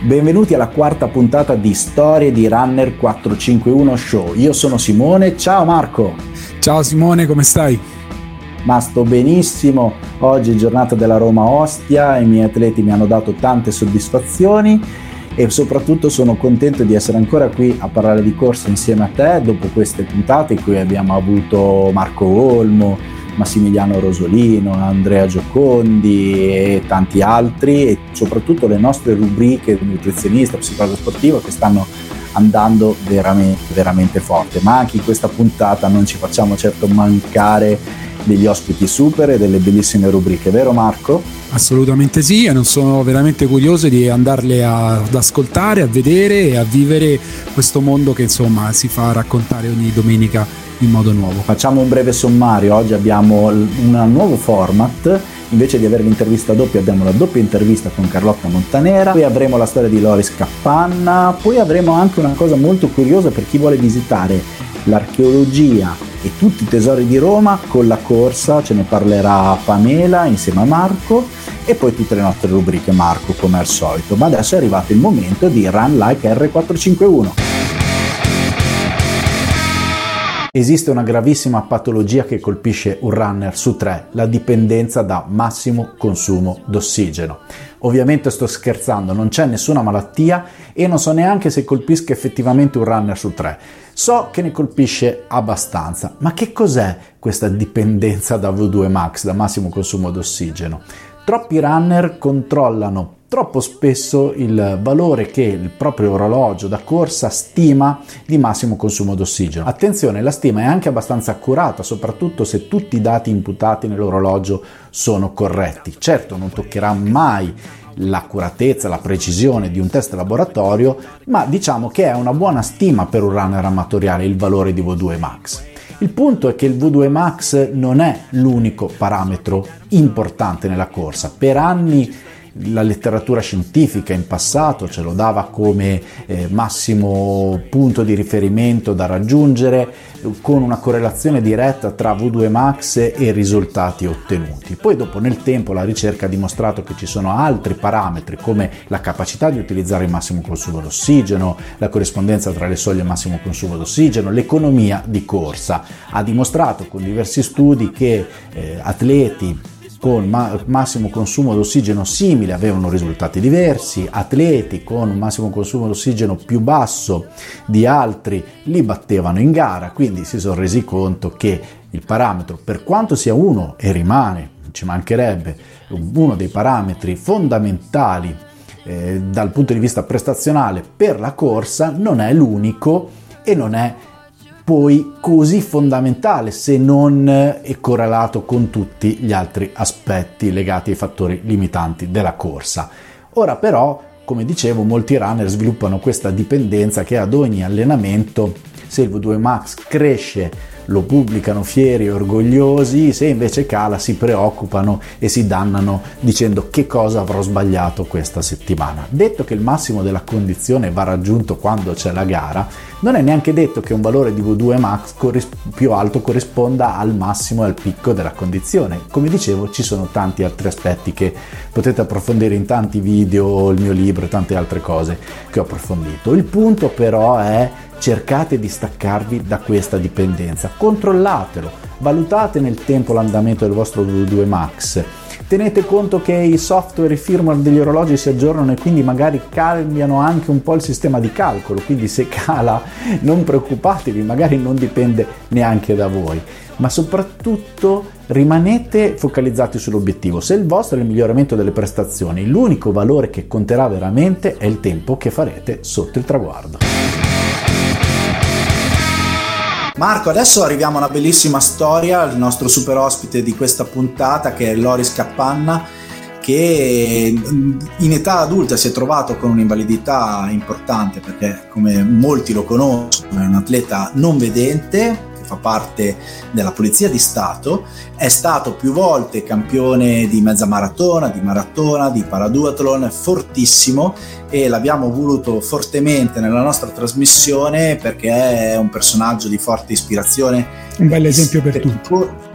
Benvenuti alla quarta puntata di Storie di Runner 451 Show. Io sono Simone, ciao Marco. Ciao Simone, come stai? Ma sto benissimo, oggi è giornata della Roma Ostia, i miei atleti mi hanno dato tante soddisfazioni e soprattutto sono contento di essere ancora qui a parlare di corsa insieme a te dopo queste puntate in cui abbiamo avuto Marco Olmo, Massimiliano Rosolino, Andrea Giocondi e tanti altri e soprattutto le nostre rubriche nutrizionista, psicologo sportivo che stanno andando veramente, veramente forte. Ma anche in questa puntata non ci facciamo certo mancare degli ospiti super e delle bellissime rubriche, vero Marco? Assolutamente sì, e non sono veramente curioso di andarle a, ad ascoltare, a vedere e a vivere questo mondo che insomma si fa raccontare ogni domenica in modo nuovo. Facciamo un breve sommario, oggi abbiamo un nuovo format, invece di avere l'intervista doppia abbiamo la doppia intervista con Carlotta Montanera, poi avremo la storia di Loris Cappanna, poi avremo anche una cosa molto curiosa per chi vuole visitare l'archeologia e tutti i tesori di Roma con la corsa, ce ne parlerà Pamela insieme a Marco e poi tutte le nostre rubriche Marco come al solito. Ma adesso è arrivato il momento di Run Like R451. Esiste una gravissima patologia che colpisce un runner su tre, la dipendenza da massimo consumo d'ossigeno. Ovviamente sto scherzando, non c'è nessuna malattia e non so neanche se colpisca effettivamente un runner su tre. So che ne colpisce abbastanza, ma che cos'è questa dipendenza da V2 Max, da massimo consumo d'ossigeno? Troppi runner controllano troppo spesso il valore che il proprio orologio da corsa stima di massimo consumo d'ossigeno. Attenzione, la stima è anche abbastanza accurata, soprattutto se tutti i dati imputati nell'orologio sono corretti. Certo, non toccherà mai l'accuratezza, la precisione di un test laboratorio, ma diciamo che è una buona stima per un runner amatoriale il valore di V2 Max. Il punto è che il V2 Max non è l'unico parametro importante nella corsa. Per anni la letteratura scientifica in passato ce lo dava come eh, massimo punto di riferimento da raggiungere con una correlazione diretta tra V2 Max e risultati ottenuti. Poi dopo nel tempo la ricerca ha dimostrato che ci sono altri parametri come la capacità di utilizzare il massimo consumo d'ossigeno, la corrispondenza tra le soglie massimo consumo d'ossigeno, l'economia di corsa. Ha dimostrato con diversi studi che eh, atleti con ma- massimo consumo d'ossigeno simile avevano risultati diversi, atleti con un massimo consumo d'ossigeno più basso di altri li battevano in gara, quindi si sono resi conto che il parametro, per quanto sia uno e rimane, ci mancherebbe, uno dei parametri fondamentali eh, dal punto di vista prestazionale per la corsa, non è l'unico e non è poi così fondamentale se non è correlato con tutti gli altri aspetti legati ai fattori limitanti della corsa. Ora però, come dicevo, molti runner sviluppano questa dipendenza che ad ogni allenamento, se il V2 Max cresce lo pubblicano fieri e orgogliosi, se invece cala si preoccupano e si dannano dicendo che cosa avrò sbagliato questa settimana. Detto che il massimo della condizione va raggiunto quando c'è la gara, non è neanche detto che un valore di V2 max più alto corrisponda al massimo e al picco della condizione. Come dicevo, ci sono tanti altri aspetti che potete approfondire in tanti video, il mio libro e tante altre cose che ho approfondito. Il punto però è cercate di staccarvi da questa dipendenza, controllatelo, valutate nel tempo l'andamento del vostro V2 Max, tenete conto che i software e i firmware degli orologi si aggiornano e quindi magari cambiano anche un po' il sistema di calcolo, quindi se cala non preoccupatevi, magari non dipende neanche da voi, ma soprattutto rimanete focalizzati sull'obiettivo. Se il vostro è il miglioramento delle prestazioni, l'unico valore che conterà veramente è il tempo che farete sotto il traguardo. Marco, adesso arriviamo a una bellissima storia, il nostro super ospite di questa puntata che è Loris Cappanna che in età adulta si è trovato con un'invalidità importante perché come molti lo conoscono è un atleta non vedente fa parte della Polizia di Stato, è stato più volte campione di mezza maratona, di maratona, di paraduathlon, fortissimo e l'abbiamo voluto fortemente nella nostra trasmissione perché è un personaggio di forte ispirazione. Un bel esempio per tutti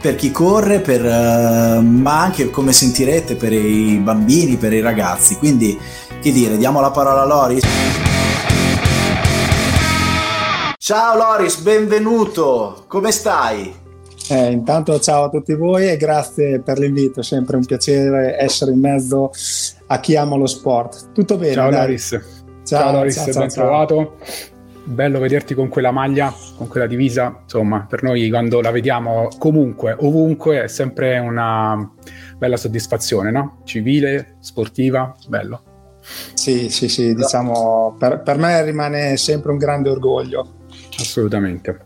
per chi corre, per, uh, ma anche come sentirete per i bambini, per i ragazzi. Quindi, che dire, diamo la parola a Loris. Ciao Loris, benvenuto, come stai? Eh, intanto ciao a tutti voi e grazie per l'invito, è sempre un piacere essere in mezzo a chi ama lo sport. Tutto bene? Ciao dai. Loris. Ciao, ciao Loris, ciao, ben ciao. trovato. Bello vederti con quella maglia, con quella divisa. Insomma, per noi quando la vediamo comunque, ovunque, è sempre una bella soddisfazione, no? Civile, sportiva, bello. Sì, sì, sì, diciamo, per, per me rimane sempre un grande orgoglio. Assolutamente.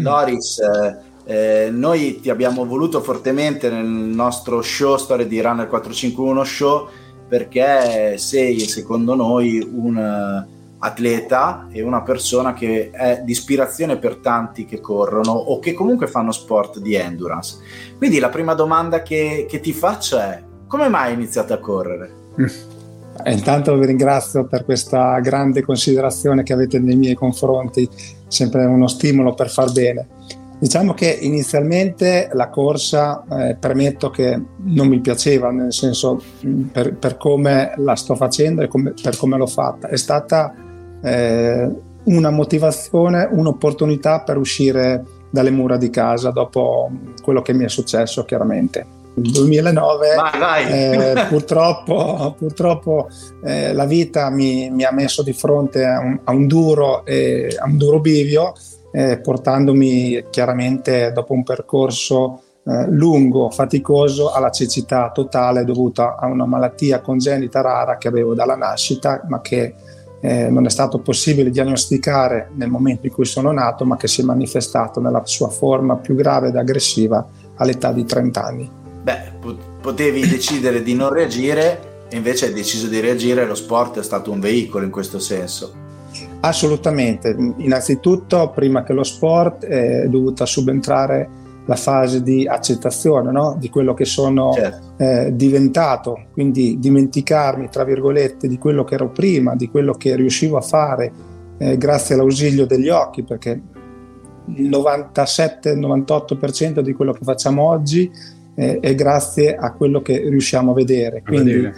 Loris, eh, eh, noi ti abbiamo voluto fortemente nel nostro show Storia di Runner 451 Show perché sei secondo noi un uh, atleta e una persona che è di ispirazione per tanti che corrono o che comunque fanno sport di endurance. Quindi la prima domanda che, che ti faccio è come mai hai iniziato a correre? Intanto vi ringrazio per questa grande considerazione che avete nei miei confronti, sempre uno stimolo per far bene. Diciamo che inizialmente la corsa, eh, premetto che non mi piaceva, nel senso per, per come la sto facendo e come, per come l'ho fatta. È stata eh, una motivazione, un'opportunità per uscire dalle mura di casa dopo quello che mi è successo chiaramente. Nel 2009 vai, vai. Eh, purtroppo, purtroppo eh, la vita mi, mi, ha messo di fronte a un, a un, duro, eh, a un duro bivio eh, portandomi chiaramente dopo un percorso eh, lungo, faticoso, alla cecità totale dovuta a una malattia congenita rara che avevo dalla nascita, ma che eh, non è stato possibile diagnosticare nel momento in cui sono nato, ma che si è manifestato nella sua forma più grave ed aggressiva all'età di 30 anni. Potevi decidere di non reagire e invece hai deciso di reagire lo sport è stato un veicolo in questo senso. Assolutamente, innanzitutto prima che lo sport è dovuta subentrare la fase di accettazione no? di quello che sono certo. eh, diventato, quindi dimenticarmi, tra virgolette, di quello che ero prima, di quello che riuscivo a fare eh, grazie all'ausilio degli occhi, perché il 97-98% di quello che facciamo oggi eh, è grazie a quello che riusciamo a vedere. Quindi,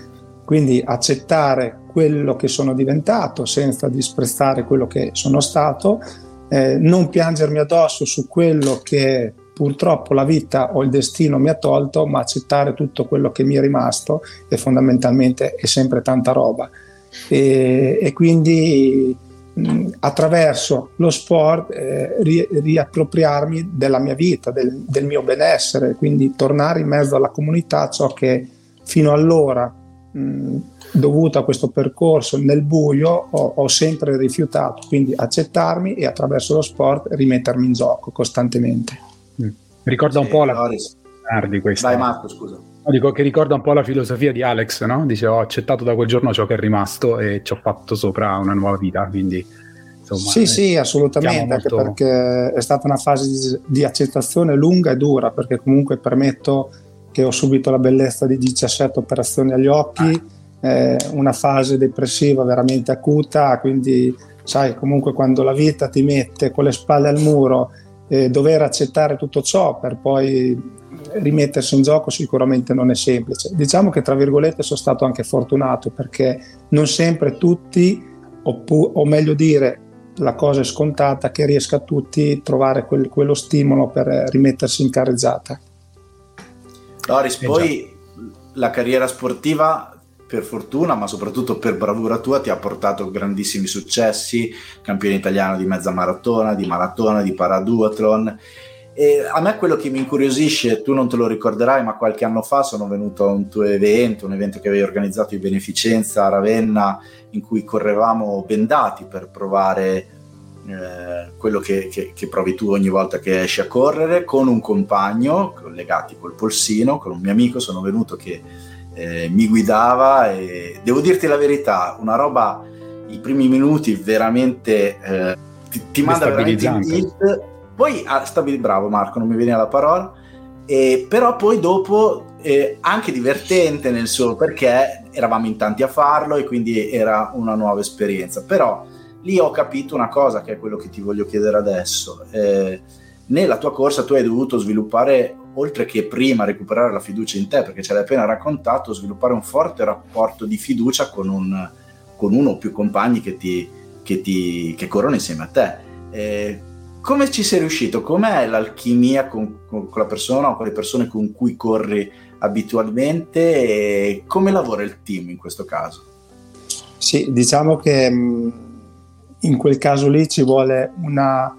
quindi accettare quello che sono diventato senza disprezzare quello che sono stato, eh, non piangermi addosso su quello che purtroppo la vita o il destino mi ha tolto, ma accettare tutto quello che mi è rimasto e fondamentalmente è sempre tanta roba. E, e quindi mh, attraverso lo sport eh, ri, riappropriarmi della mia vita, del, del mio benessere, quindi tornare in mezzo alla comunità ciò che fino allora mh, dovuto a questo percorso nel buio ho, ho, sempre rifiutato, quindi accettarmi e attraverso lo sport rimettermi in gioco costantemente. Mm. Ricorda un po' la di questa. Vai Marco, scusa. Dico che ricorda un po' la filosofia di Alex, no? Dice ho accettato da quel giorno ciò che è rimasto e ci ho fatto sopra una nuova vita, quindi insomma, sì, sì, assolutamente, anche molto... perché è stata una fase di, di accettazione lunga e dura, perché comunque permetto che ho subito la bellezza di 17 operazioni agli occhi. Ah eh, una fase depressiva veramente acuta, quindi sai comunque quando la vita ti mette con le spalle al muro eh, dover accettare tutto ciò per poi rimettersi in gioco sicuramente non è semplice. Diciamo che tra virgolette sono stato anche fortunato perché non sempre tutti, oppu- o meglio dire la cosa è scontata, che riesca a tutti a trovare quel, quello stimolo per rimettersi in carreggiata. Doris, poi la carriera sportiva per fortuna, ma soprattutto per bravura tua, ti ha portato grandissimi successi, campione italiano di mezza maratona, di maratona, di paraduathlon. E a me quello che mi incuriosisce, tu non te lo ricorderai, ma qualche anno fa sono venuto a un tuo evento, un evento che avevi organizzato di beneficenza a Ravenna, in cui correvamo bendati per provare eh, quello che, che, che, provi tu ogni volta che esci a correre, con un compagno, collegati col polsino, con un mio amico, sono venuto che eh, mi guidava e devo dirti la verità, una roba, i primi minuti veramente eh, ti, ti manda veramente in tilt, poi ah, stabil- bravo Marco, non mi viene la parola, e, però poi dopo eh, anche divertente nel suo perché eravamo in tanti a farlo e quindi era una nuova esperienza, però lì ho capito una cosa che è quello che ti voglio chiedere adesso. Eh, nella tua corsa tu hai dovuto sviluppare, oltre che prima recuperare la fiducia in te, perché ce l'hai appena raccontato, sviluppare un forte rapporto di fiducia con, un, con uno o più compagni che, ti, che, ti, che corrono insieme a te. Eh, come ci sei riuscito? Com'è l'alchimia con, con, con, la persona o con le persone con cui corri abitualmente e come lavora il team in questo caso? Sì, diciamo che mm, in quel caso lì ci vuole una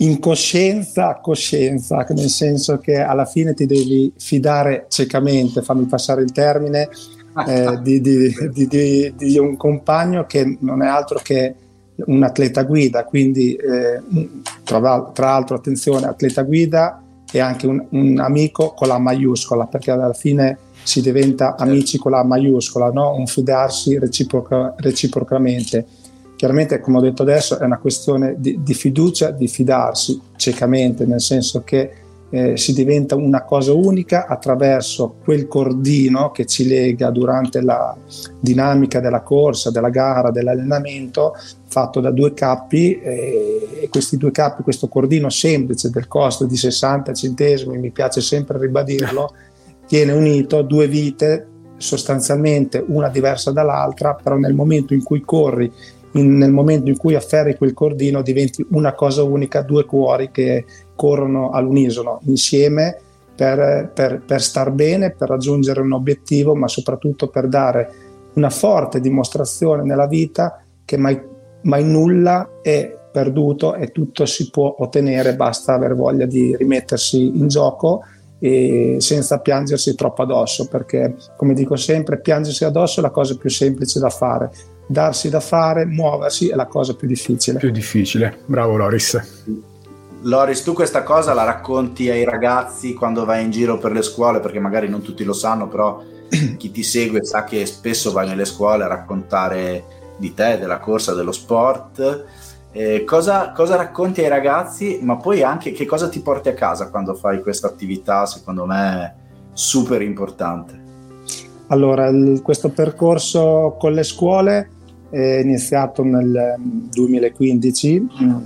incoscienza coscienza, nel senso che alla fine ti devi fidare ciecamente, fammi passare il termine, eh, di, di, di, di, un compagno che non è altro che un atleta guida, quindi eh, tra, tra, l'altro attenzione, atleta guida e anche un, un, amico con la maiuscola, perché alla fine si diventa amici con la maiuscola, no? un fidarsi reciproca, reciprocamente Chiaramente, come ho detto adesso, è una questione di, di fiducia, di fidarsi ciecamente, nel senso che eh, si diventa una cosa unica attraverso quel cordino che ci lega durante la dinamica della corsa, della gara, dell'allenamento, fatto da due cappi eh, e questi due cappi, questo cordino semplice del costo di 60 centesimi, mi piace sempre ribadirlo, tiene unito due vite sostanzialmente una diversa dall'altra, però nel momento in cui corri in, nel momento in cui afferri quel cordino diventi una cosa unica, due cuori che corrono all'unisono insieme per, per, per star bene, per raggiungere un obiettivo, ma soprattutto per dare una forte dimostrazione nella vita che mai, mai nulla è perduto e tutto si può ottenere, basta aver voglia di rimettersi in gioco e senza piangersi troppo addosso, perché come dico sempre, piangersi addosso è la cosa più semplice da fare darsi da fare, muoversi è la cosa più difficile. Più difficile, bravo Loris. Loris, tu questa cosa la racconti ai ragazzi quando vai in giro per le scuole, perché magari non tutti lo sanno, però chi ti segue sa che spesso vai nelle scuole a raccontare di te, della corsa, dello sport. Eh, cosa, cosa, racconti ai ragazzi, ma poi anche che cosa ti porti a casa quando fai questa attività, secondo me super importante. Allora, il, questo percorso con le scuole è iniziato nel 2015. Mm,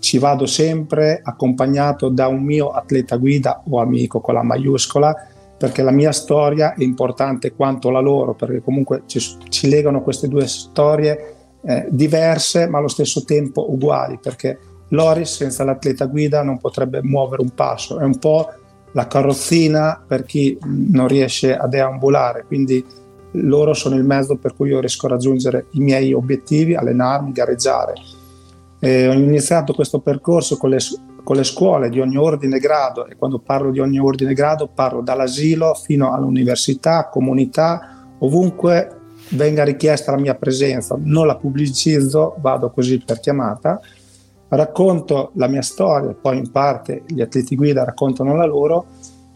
ci vado sempre accompagnato da un mio atleta guida o amico con la maiuscola perché la mia storia è importante quanto la loro, perché comunque ci, ci legano queste due storie eh, diverse ma allo stesso tempo uguali, perché Loris senza l'atleta guida non potrebbe muovere un passo, è un po' la carrozzina per chi non riesce a deambulare, quindi loro sono il mezzo per cui io riesco a raggiungere i miei obiettivi, allenarmi, gareggiare. E ho iniziato questo percorso con le, con le scuole di ogni ordine e grado e quando parlo di ogni ordine e grado parlo dall'asilo fino all'università, comunità, ovunque venga richiesta la mia presenza, non la pubblicizzo, vado così per chiamata, racconto la mia storia, poi in parte gli atleti guida raccontano la loro,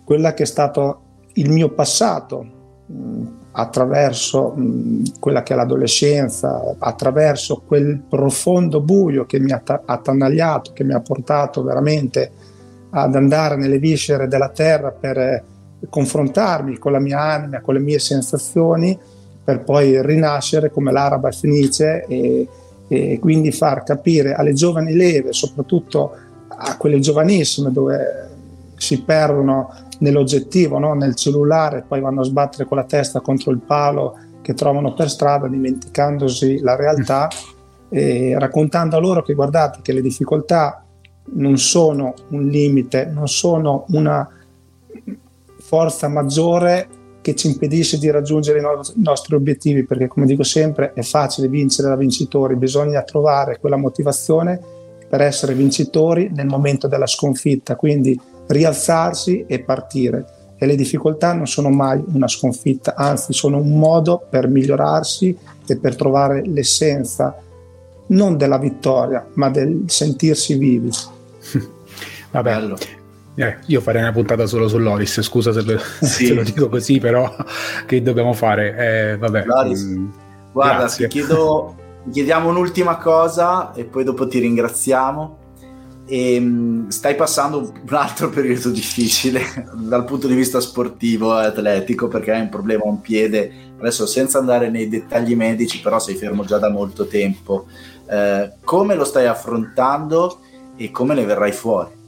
quella che è stato il mio passato, attraverso mh, quella che è l'adolescenza, attraverso quel profondo buio che mi ha attanagliato, che mi ha portato veramente ad andare nelle viscere della terra per eh, confrontarmi con la mia anima, con le mie sensazioni, per poi rinascere come l'araba fenice e, e quindi far capire alle giovani leve, soprattutto a quelle giovanissime dove si perdono nell'oggettivo, no? nel cellulare, poi vanno a sbattere con la testa contro il palo che trovano per strada, dimenticandosi la realtà e raccontando a loro che guardate che le difficoltà non sono un limite, non sono una forza maggiore che ci impedisce di raggiungere i, no- i nostri obiettivi, perché come dico sempre è facile vincere da vincitori, bisogna trovare quella motivazione per essere vincitori nel momento della sconfitta, quindi rialzarsi e partire. E le difficoltà non sono mai una sconfitta, anzi sono un modo per migliorarsi e per trovare l'essenza non della vittoria, ma del sentirsi vivi. Va bello. Eh, io farei una puntata solo sull'Oris, scusa se, sì. se lo dico così, però che dobbiamo fare? Eh, vabbè. Loris, mm, guarda, ti chiedo, chiediamo un'ultima cosa e poi dopo ti ringraziamo. E, ehm, stai passando un altro periodo difficile dal punto di vista sportivo e atletico perché hai un problema a un piede. Adesso senza andare nei dettagli medici però sei fermo già da molto tempo. Eh, come lo stai affrontando e come ne verrai fuori?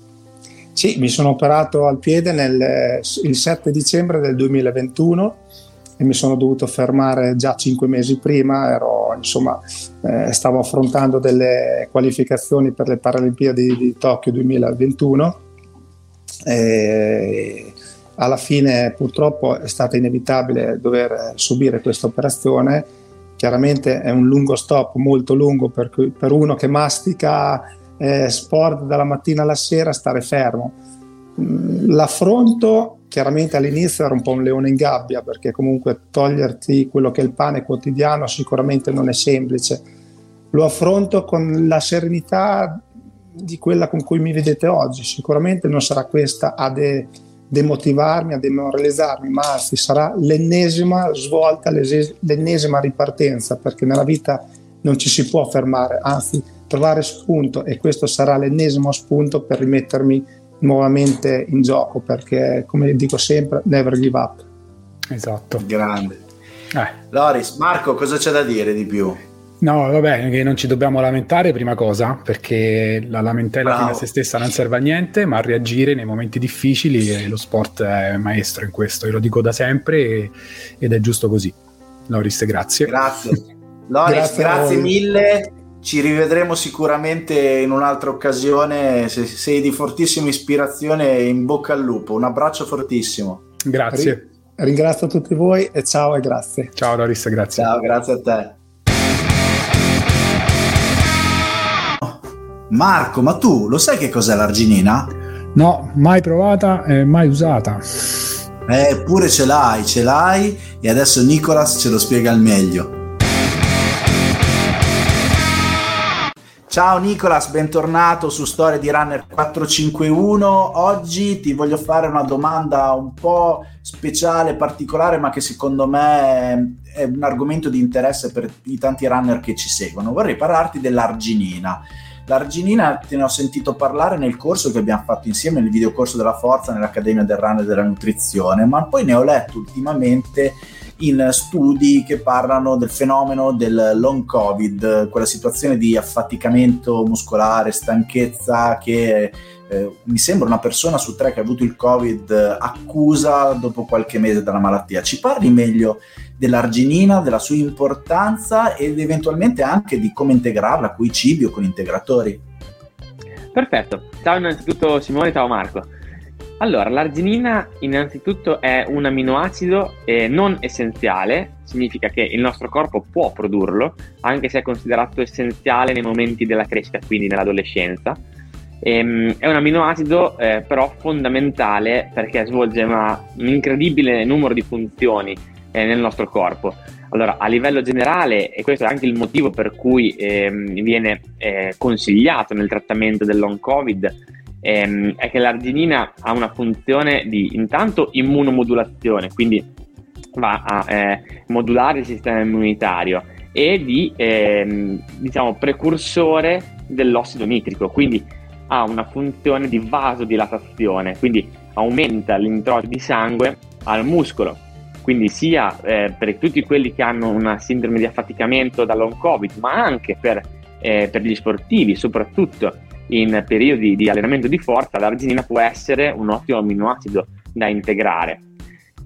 Sì, mi sono operato al piede nel, il 7 dicembre del 2021 e mi sono dovuto fermare già cinque mesi prima, ero, insomma, eh, stavo affrontando delle qualificazioni per le Paralimpiadi di Tokyo 2021 e alla fine purtroppo è stato inevitabile dover subire questa operazione. Chiaramente è un lungo stop, molto lungo per, per uno che mastica eh, sport dalla mattina alla sera, stare fermo. Mm, l'affronto chiaramente all'inizio era un po' un leone in gabbia perché comunque toglierti quello che è il pane quotidiano sicuramente non è semplice. Lo affronto con la serenità di quella con cui mi vedete oggi. Sicuramente non sarà questa a de- demotivarmi, a demoralizzarmi, ma anzi sarà l'ennesima svolta, l'ennesima ripartenza, perché nella vita non ci si può fermare, anzi trovare spunto e questo sarà l'ennesimo spunto per rimettermi nuovamente in gioco, perché come dico sempre, never give up. Esatto. Grande. Eh. Loris, Marco, cosa c'è da dire di più? No, vabbè, che non ci dobbiamo lamentare, prima cosa, perché la lamentela Bravo. fine a se stessa non serve a niente, ma a reagire nei momenti difficili e lo sport è maestro in questo, io lo dico da sempre e, ed è giusto così. Loris, grazie. Grazie. Loris, grazie, grazie mille. Ci rivedremo sicuramente in un'altra occasione. Se sei di fortissima ispirazione, in bocca al lupo. Un abbraccio fortissimo. Grazie. Ringrazio tutti voi e ciao e grazie. Ciao Loris, grazie. Ciao, grazie a te. Marco, ma tu lo sai che cos'è l'arginina? No, mai provata e mai usata. Eppure ce l'hai, ce l'hai e adesso Nicolas ce lo spiega al meglio. Ciao Nicolas, bentornato su Storia di Runner 451. Oggi ti voglio fare una domanda un po' speciale, particolare, ma che secondo me è un argomento di interesse per i tanti runner che ci seguono. Vorrei parlarti dell'arginina. L'arginina te ne ho sentito parlare nel corso che abbiamo fatto insieme, nel videocorso della forza nell'Accademia del Run e della Nutrizione, ma poi ne ho letto ultimamente in studi che parlano del fenomeno del long covid, quella situazione di affaticamento muscolare, stanchezza che eh, mi sembra una persona su tre che ha avuto il covid accusa dopo qualche mese dalla malattia. Ci parli meglio dell'arginina, della sua importanza ed eventualmente anche di come integrarla con i cibi o con integratori. Perfetto, ciao innanzitutto Simone, ciao Marco. Allora, l'arginina innanzitutto è un aminoacido eh, non essenziale, significa che il nostro corpo può produrlo, anche se è considerato essenziale nei momenti della crescita, quindi nell'adolescenza. Ehm, è un aminoacido eh, però fondamentale perché svolge una, un incredibile numero di funzioni eh, nel nostro corpo. Allora, a livello generale, e questo è anche il motivo per cui ehm, viene eh, consigliato nel trattamento del long covid, ehm, è che l'arginina ha una funzione di intanto immunomodulazione, quindi va a eh, modulare il sistema immunitario e di ehm, diciamo precursore dell'ossido nitrico, quindi ha una funzione di vasodilatazione, quindi aumenta l'introito di sangue al muscolo. Quindi sia eh, per tutti quelli che hanno una sindrome di affaticamento da long covid, ma anche per, eh, per gli sportivi, soprattutto in periodi di allenamento di forza, l'arginina può essere un ottimo aminoacido da integrare.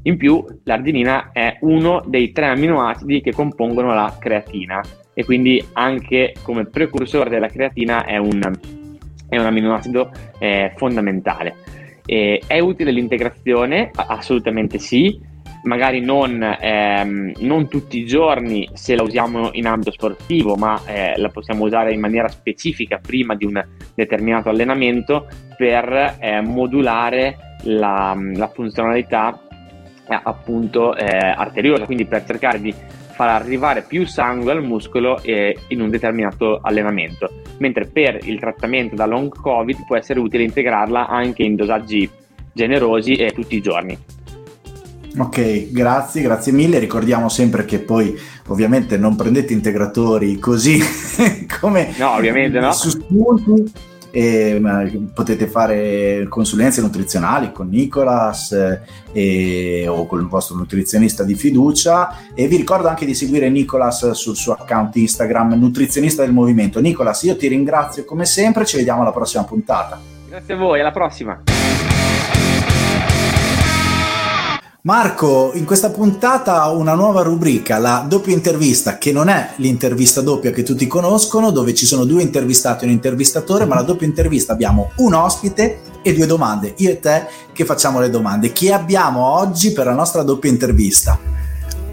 In più, l'arginina è uno dei tre aminoacidi che compongono la creatina e quindi anche come precursore della creatina è un, è un aminoacido eh, fondamentale. Eh, è utile l'integrazione? Assolutamente sì, magari non, ehm, non, tutti i giorni se la usiamo in ambito sportivo, ma eh, la possiamo usare in maniera specifica prima di un determinato allenamento per eh, modulare la, la funzionalità eh, appunto eh, arteriosa, quindi per cercare di far arrivare più sangue al muscolo eh, in un determinato allenamento, mentre per il trattamento da long covid può essere utile integrarla anche in dosaggi generosi e tutti i giorni. Ok, grazie, grazie mille. Ricordiamo sempre che poi ovviamente non prendete integratori così come no, ovviamente no. su spunti. E, potete fare consulenze nutrizionali con Nicolas eh, o con il vostro nutrizionista di fiducia e vi ricordo anche di seguire Nicolas sul suo account Instagram nutrizionista del movimento Nicolas io ti ringrazio come sempre ci vediamo alla prossima puntata grazie a voi alla prossima Marco, in questa puntata una nuova rubrica, la doppia intervista, che non è l'intervista doppia che tutti conoscono, dove ci sono due intervistati e un intervistatore, ma la doppia intervista abbiamo un ospite e due domande, io e te che facciamo le domande. Chi abbiamo oggi per la nostra doppia intervista?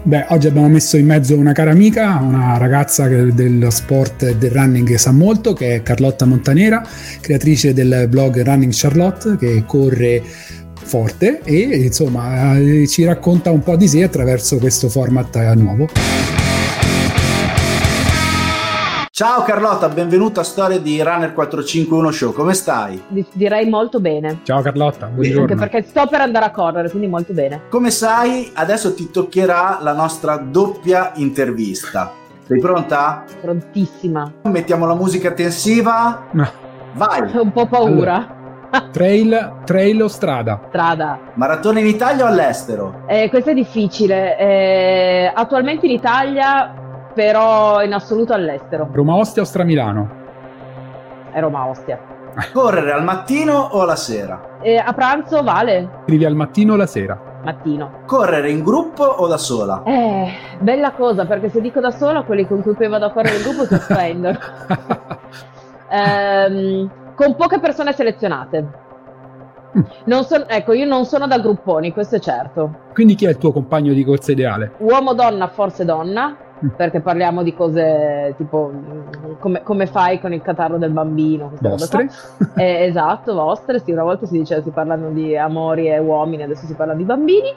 Beh, oggi abbiamo messo in mezzo una cara amica, una ragazza che dello sport e del running sa molto, che è Carlotta Montanera, creatrice del blog Running Charlotte, che corre forte e insomma eh, ci racconta un po' di sé attraverso questo format eh, nuovo. Ciao Carlotta, benvenuta a Storia di Runner 451 Show, come stai? direi molto bene. Ciao Carlotta, buongiorno. Anche perché sto per andare a correre, quindi molto bene. Come sai, adesso ti toccherà la nostra doppia intervista. Sei pronta? Prontissima. Mettiamo la musica tensiva. Vai. Ho un po' paura. Allora. Trail, trail o strada? Strada. Maratona in Italia o all'estero? Eh, questo è difficile. Eh, attualmente in Italia, però in assoluto all'estero. Roma Ostia o Stramilano? È Roma Ostia. Correre al mattino o alla sera? Eh, a pranzo vale. Scrivi al mattino o la sera? Mattino. Correre in gruppo o da sola? Eh, bella cosa, perché se dico da sola, quelli con cui poi vado a correre in gruppo si offendono. ehm con poche persone selezionate. Non so, ecco, io non sono da grupponi, questo è certo. Quindi chi è il tuo compagno di corsa ideale? Uomo-donna, forse donna, mm. perché parliamo di cose tipo come, come fai con il catarro del bambino. Vostre? Eh, esatto, vostre. Sì, una volta si diceva si parlano di amori e uomini, adesso si parla di bambini.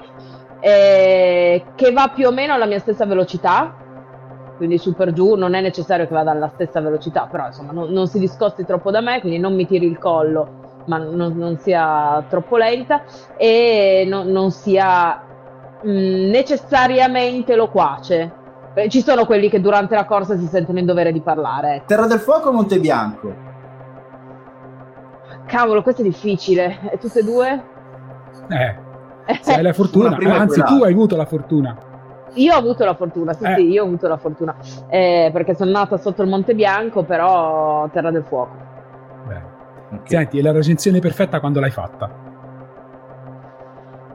Eh, che va più o meno alla mia stessa velocità, quindi su per giù non è necessario che vada alla stessa velocità, però insomma non, non si discosti troppo da me, quindi non mi tiri il collo, ma non, non sia troppo lenta e non, non sia mh, mm, necessariamente loquace. Eh, ci sono quelli che durante la corsa si sentono in dovere di parlare. Terra del Fuoco o Monte Bianco? Cavolo, questo è difficile. E tutte e due? Eh, se hai la fortuna. Anzi, tu hai avuto la fortuna. Io ho avuto la fortuna, sì, eh. sì, io ho avuto la fortuna, eh, perché sono nata sotto il Monte Bianco, però Terra del Fuoco. Beh. Okay. Senti, e la recensione perfetta quando l'hai fatta?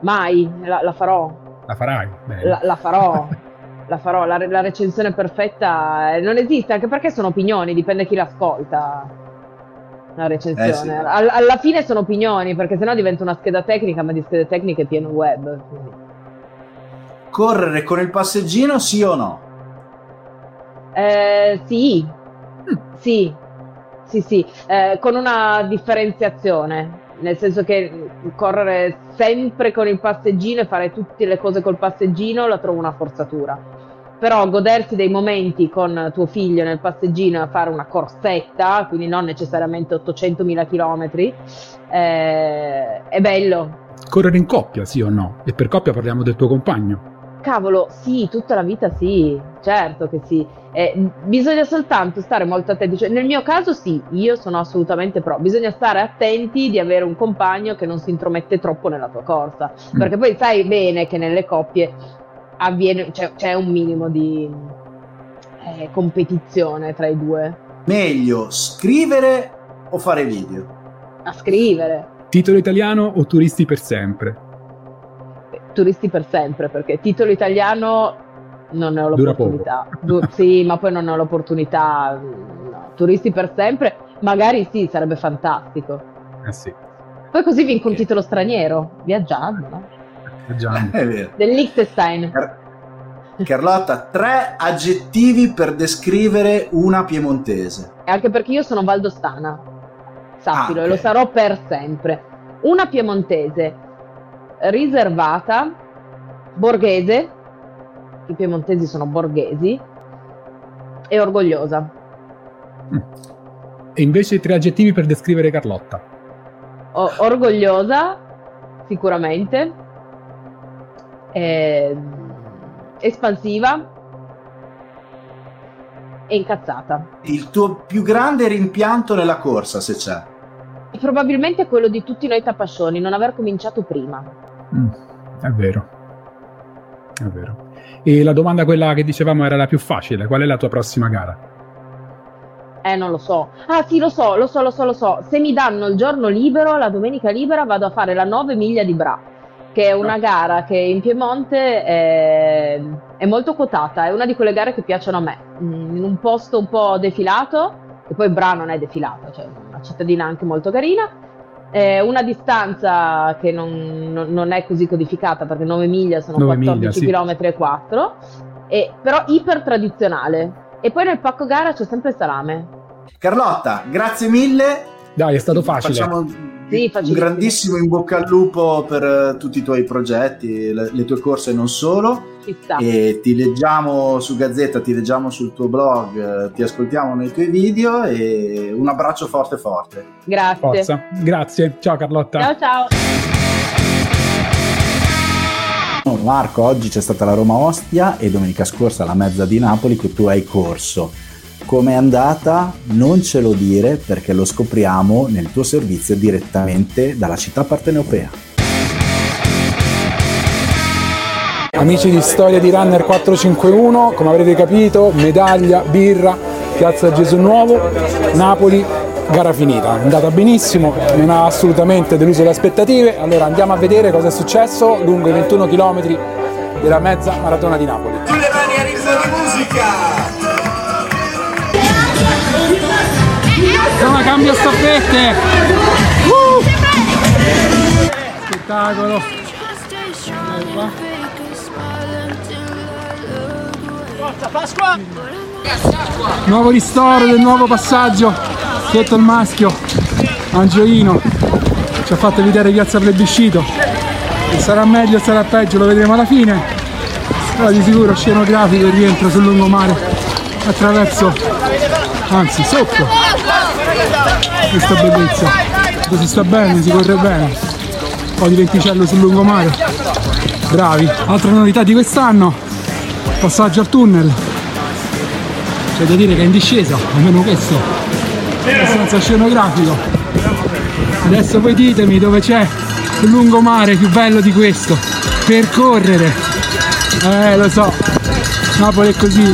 Mai, la, la farò. La farai? La, la, farò. la farò, la, la, recensione perfetta eh, non esiste, anche perché sono opinioni, dipende chi l'ascolta. La recensione. Eh sì. All, alla fine sono opinioni, perché sennò diventa una scheda tecnica, ma di schede tecniche pieno web. Quindi correre con il passeggino sì o no? Eh, sì, mm. sì, sì, sì, eh, con una differenziazione, nel senso che correre sempre con il passeggino e fare tutte le cose col passeggino la trovo una forzatura. Però godersi dei momenti con tuo figlio nel passeggino a fare una corsetta, quindi non necessariamente 800.000 km, eh, è bello. Correre in coppia, sì o no? E per coppia parliamo del tuo compagno. Cavolo, sì, tutta la vita sì, certo che sì. Eh, bisogna soltanto stare molto attenti. Cioè, nel mio caso sì, io sono assolutamente pro. Bisogna stare attenti di avere un compagno che non si intromette troppo nella tua corsa. Mm. Perché poi sai bene che nelle coppie avviene, cioè, c'è un minimo di eh, competizione tra i due. Meglio scrivere o fare video? A scrivere. Titolo italiano o turisti per sempre? Turisti per sempre, perché titolo italiano non ne ho l'opportunità. Du- sì, ma poi non ho l'opportunità. No. Turisti per sempre, magari sì, sarebbe fantastico. Eh sì. Poi così vinco un titolo straniero, viaggiando, no? Viaggiando. È vero. Del Liechtenstein. Car- Carlotta, tre aggettivi per descrivere una piemontese. Anche perché io sono valdostana, sappilo, ah, okay. e lo sarò per sempre. Una piemontese riservata, borghese, i piemontesi sono borghesi, e orgogliosa. E invece tre aggettivi per descrivere Carlotta. O- orgogliosa, sicuramente, eh, espansiva e incazzata. Il tuo più grande rimpianto nella corsa, se c'è? Probabilmente quello di tutti noi tapascioni, non aver cominciato prima. Mm, è vero. È vero. E la domanda quella che dicevamo era la più facile. Qual è la tua prossima gara? Eh, non lo so. Ah, sì, lo so, lo so, lo so, lo so. Se mi danno il giorno libero, la domenica libera, vado a fare la 9 miglia di Bra. che è una gara che in Piemonte è, è molto quotata, è una di quelle gare che piacciono a me, mm, in un posto un po' defilato, e poi Bra non è defilato, cioè una cittadina anche molto carina, è una distanza che non, non, non, è così codificata perché 9 miglia sono 9 14 miglia, km sì. e 4, e, però iper tradizionale. E poi nel pacco gara c'è sempre il salame. Carlotta, grazie mille. Dai, è stato facile. Facciamo sì, un grandissimo in bocca al lupo per uh, tutti i tuoi progetti, le, le tue corse e non solo. E ti leggiamo su Gazzetta, ti leggiamo sul tuo blog, ti ascoltiamo nei tuoi video e un abbraccio forte forte. Grazie. Forza. Grazie. Ciao Carlotta. Ciao ciao. Marco, oggi c'è stata la Roma Ostia e domenica scorsa la mezza di Napoli che tu hai corso. Come è andata? Non ce lo dire perché lo scopriamo nel tuo servizio direttamente dalla città partenopea. Amici di Storia di Runner 451, come avrete capito, medaglia, birra, Piazza Gesù Nuovo, Napoli, gara finita. È andata benissimo, non ha assolutamente deluso le aspettative. Allora andiamo a vedere cosa è successo lungo i 21 km della mezza maratona di Napoli. Sulle mani a ritmo di musica! Insomma cambio staffette! Uh! Spettacolo! Forza Pasqua! Nuovo ristoro del nuovo passaggio sotto il maschio Angioino ci ha fatto vedere piazza plebiscito e sarà meglio o sarà peggio lo vedremo alla fine però di sicuro scenografico il rientro sul lungomare attraverso anzi sotto questa bellezza. Si sta bene, si corre bene. Un po' di venticello sul lungomare. Bravi. Altra novità di quest'anno. Passaggio al tunnel. C'è da dire che è in discesa almeno questo. È abbastanza scenografico. Adesso voi ditemi dove c'è un lungomare più bello di questo. Per correre. Eh lo so. Napoli è così.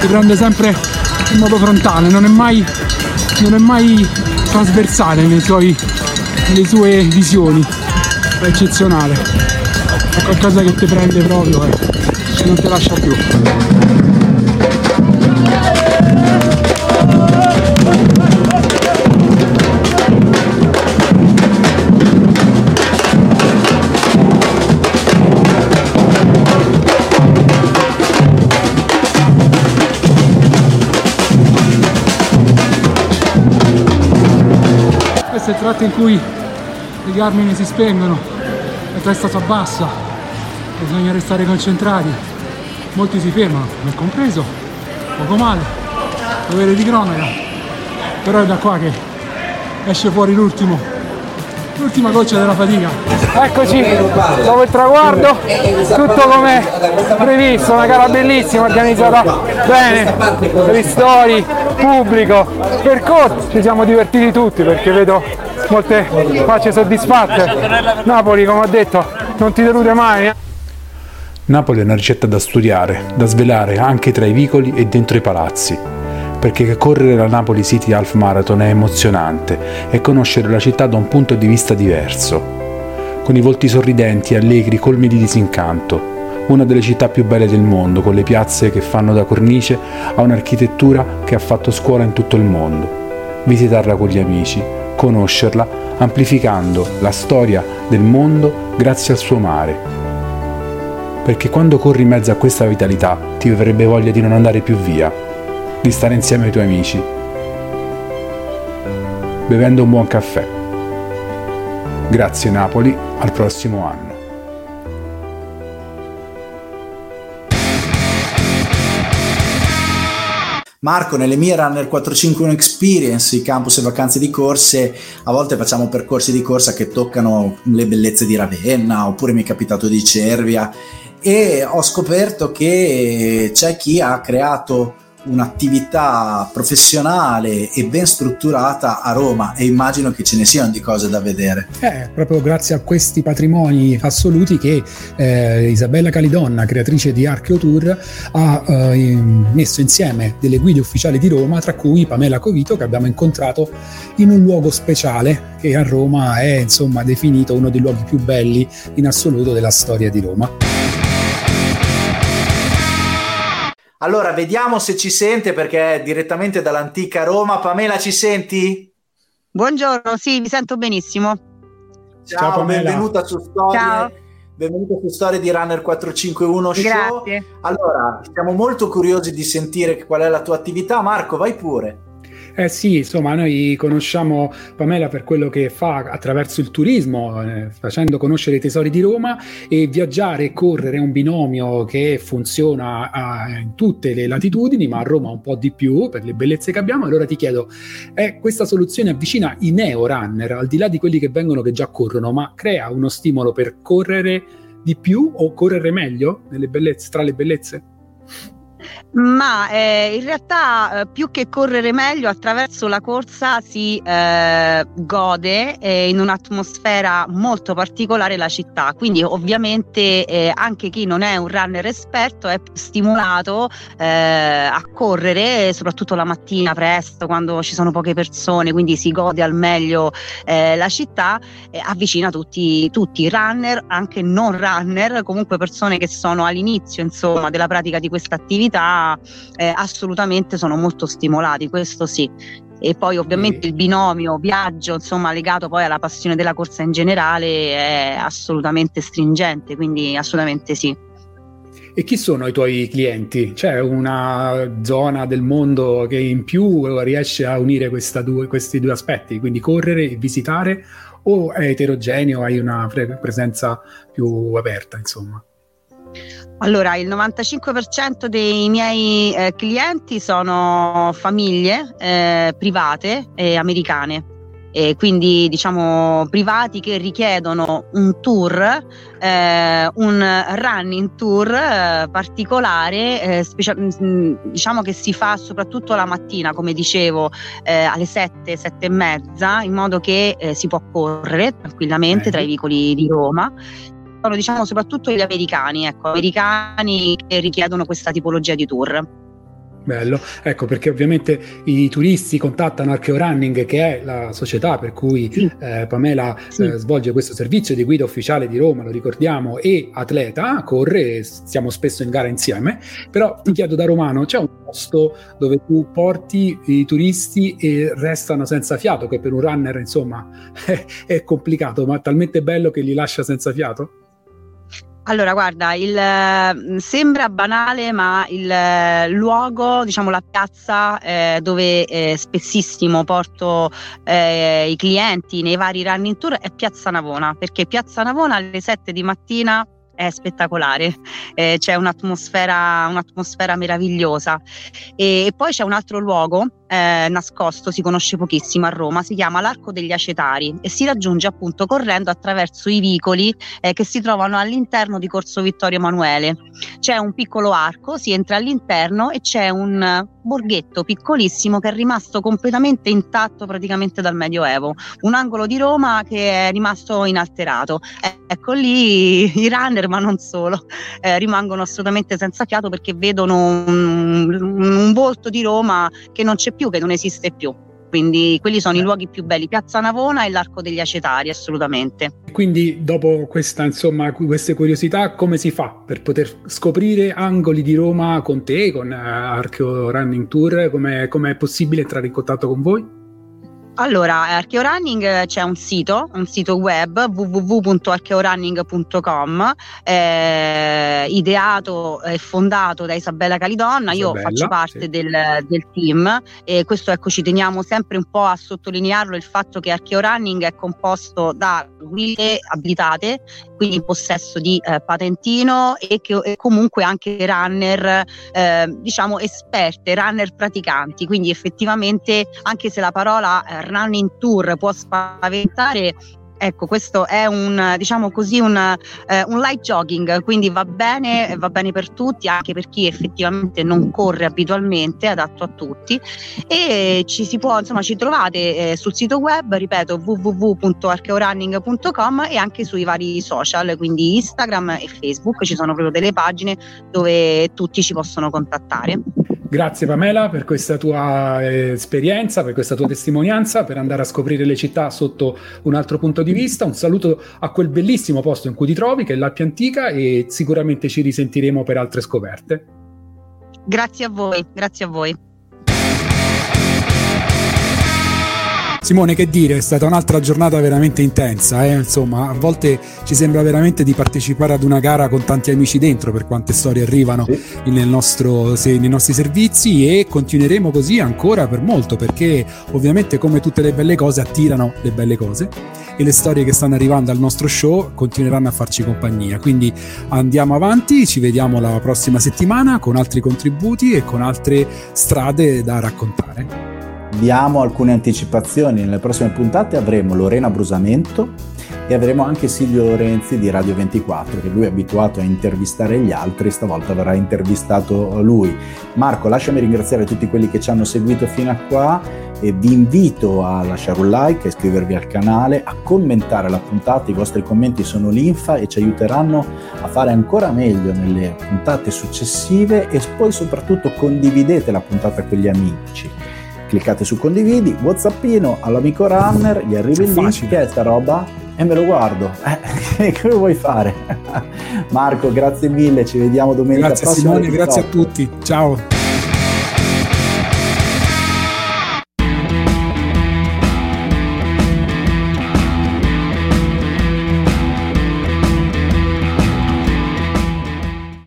Ti prende sempre in modo frontale non è mai non è mai trasversale nei suoi, nelle sue visioni. È eccezionale. È qualcosa che ti prende proprio e eh, non ti lascia più tratto in cui i Garmin si spengono, la testa si abbassa, bisogna restare concentrati, molti si fermano, me compreso, poco male, dovere di cronaca, però è da qua che esce fuori l'ultimo, l'ultima goccia della fatica. Eccoci, dopo il traguardo, tutto come previsto, una gara bellissima, organizzata bene, ristori, pubblico, percorso, ci siamo divertiti tutti perché vedo molte facce soddisfatte. Napoli, come ho detto, non ti delude mai. Eh. Napoli è una ricetta da studiare, da svelare anche tra i vicoli e dentro i palazzi, perché correre la Napoli City Half Marathon è emozionante e conoscere la città da un punto di vista diverso, con i volti sorridenti, allegri, colmi di disincanto, una delle città più belle del mondo, con le piazze che fanno da cornice a un'architettura che ha fatto scuola in tutto il mondo. Visitarla con gli amici, conoscerla, amplificando la storia del mondo grazie al suo mare. Perché quando corri in mezzo a questa vitalità ti verrebbe voglia di non andare più via, di stare insieme ai tuoi amici, bevendo un buon caffè. Grazie Napoli, al prossimo anno. Marco, nelle mie Runner 451 Experience, i campus e vacanze di corse, a volte facciamo percorsi di corsa che toccano le bellezze di Ravenna, oppure mi è capitato di Cervia, e ho scoperto che c'è chi ha creato un'attività professionale e ben strutturata a Roma e immagino che ce ne siano di cose da vedere. Eh, proprio grazie a questi patrimoni assoluti che eh, Isabella Calidonna, creatrice di Archeo Tour, ha eh, messo insieme delle guide ufficiali di Roma, tra cui Pamela Covito che abbiamo incontrato in un luogo speciale che a Roma è insomma definito uno dei luoghi più belli in assoluto della storia di Roma. Allora, vediamo se ci sente perché è direttamente dall'antica Roma. Pamela, ci senti? Buongiorno, sì, vi sento benissimo. Ciao, Ciao benvenuta su Storie. Ciao. Benvenuta su Storie di Runner 451 Show. Grazie. Allora, siamo molto curiosi di sentire qual è la tua attività. Marco, vai pure. Eh sì, insomma, noi conosciamo Pamela per quello che fa attraverso il turismo, eh, facendo conoscere i tesori di Roma e viaggiare e correre è un binomio che funziona a, in tutte le latitudini, ma a Roma un po' di più per le bellezze che abbiamo. Allora ti chiedo, è questa soluzione avvicina i neo runner, al di là di quelli che vengono che già corrono, ma crea uno stimolo per correre di più o correre meglio bellezze, tra le bellezze? Ma eh, in realtà eh, più che correre meglio attraverso la corsa si eh, gode eh, in un'atmosfera molto particolare la città. Quindi ovviamente eh, anche chi non è un runner esperto è stimolato eh, a correre soprattutto la mattina presto quando ci sono poche persone quindi si gode al meglio la città avvicina tutti, tutti runner anche non runner comunque persone che sono all'inizio insomma della pratica di questa attività eh, assolutamente sono molto stimolati, questo sì. E poi ovviamente il binomio viaggio, insomma, legato poi alla passione della corsa in generale è assolutamente stringente, quindi assolutamente sì. E chi sono i tuoi clienti? C'è una zona del mondo che in più riesce a unire due, questi due aspetti, quindi correre e visitare, o è eterogeneo, hai una presenza più aperta, insomma? Allora, il 95% dei miei eh, clienti sono famiglie eh, private e americane. E quindi diciamo privati che richiedono un tour, eh, un running tour eh, particolare, eh, specia- mm, mm, diciamo che si fa soprattutto la mattina, come dicevo, eh, alle 7, 7 e mezza, in modo che eh, si può correre tranquillamente tra i vicoli di Roma sono diciamo soprattutto gli americani, ecco, americani che richiedono questa tipologia di tour. Bello, ecco perché ovviamente i turisti contattano Archeo Running che è la società per cui sì. eh, Pamela sì. eh, svolge questo servizio di guida ufficiale di Roma, lo ricordiamo, e atleta, corre, siamo spesso in gara insieme, però ti chiedo da romano, c'è un posto dove tu porti i turisti e restano senza fiato, che per un runner insomma è, è complicato, ma talmente bello che li lascia senza fiato? Allora, guarda, il, mm, sembra banale, ma il eh, luogo, diciamo la piazza eh, dove eh, spessissimo porto eh, i clienti nei vari running tour è Piazza Navona, perché Piazza Navona alle 7 di mattina è spettacolare, eh, c'è un'atmosfera, un'atmosfera meravigliosa. E, e, poi c'è un altro luogo eh, nascosto, si conosce pochissimo a Roma, si chiama l'Arco degli Acetari e si raggiunge appunto correndo attraverso i vicoli eh, che si trovano all'interno di Corso Vittorio Emanuele. C'è un piccolo arco, si entra all'interno e c'è un borghetto piccolissimo che è rimasto completamente intatto praticamente dal Medioevo, un angolo di Roma che è rimasto inalterato. Ecco lì i runner, ma non solo, eh, rimangono assolutamente senza fiato perché vedono un, un volto di Roma che non c'è più, che non esiste più quindi quelli sono i luoghi più belli, Piazza Navona e l'Arco degli Acetari, assolutamente. Quindi dopo questa, insomma, queste curiosità, come si fa per poter scoprire angoli di Roma con te, con uh, Archeo Running Tour? Come è possibile entrare in contatto con voi? Allora, Archeorunning eh, c'è un sito, un sito web www.archeorunning.com, eh, ideato e fondato da Isabella Calidonna. Io Isabella, faccio parte sì. del, del, team e questo ecco ci teniamo sempre un po' a sottolinearlo il fatto che Archeorunning è composto da guide abilitate, quindi in possesso di eh, patentino e, che, e comunque anche runner, eh, diciamo esperte, runner praticanti. Quindi effettivamente anche se la parola eh, running tour può spaventare ecco, questo è un, diciamo così, un, eh, un light jogging, quindi va bene, va bene per tutti, anche per chi effettivamente non corre abitualmente, adatto a tutti. E ci si può, insomma, ci trovate eh, sul sito web, ripeto, www.archeorunning.com e anche sui vari social, quindi Instagram e Facebook, ci sono proprio delle pagine dove tutti ci possono contattare. Grazie Pamela per questa tua eh, esperienza, per questa tua testimonianza, per andare a scoprire le città sotto un altro punto di vista. Un saluto a quel bellissimo posto in cui ti trovi, che è l'Alpia Antica, e sicuramente ci risentiremo per altre scoperte. Grazie a voi, grazie a voi. Simone, che dire, è stata un'altra giornata veramente intensa, eh? insomma, a volte ci sembra veramente di partecipare ad una gara con tanti amici dentro per quante storie arrivano sì. nel nostro, se, nei nostri servizi e continueremo così ancora per molto perché ovviamente come tutte le belle cose attirano le belle cose e le storie che stanno arrivando al nostro show continueranno a farci compagnia. Quindi andiamo avanti, ci vediamo la prossima settimana con altri contributi e con altre strade da raccontare diamo alcune anticipazioni. Nelle prossime puntate avremo Lorena Brusamento e avremo anche Silvio Lorenzi di Radio 24, che lui è abituato a intervistare gli altri, stavolta verrà intervistato lui. Marco, lasciami ringraziare tutti quelli che ci hanno seguito fino a qua e vi invito a lasciare un like, a iscrivervi al canale, a commentare la puntata, i vostri commenti sono linfa e ci aiuteranno a fare ancora meglio nelle puntate successive e poi soprattutto condividete la puntata con gli amici cliccate su condividi, whatsappino all'amico runner, gli arriva il link, che è sta roba? E me lo guardo. Eh, che vuoi fare? Marco, grazie mille, ci vediamo domenica grazie prossima. Simone, grazie a tutti. Ciao.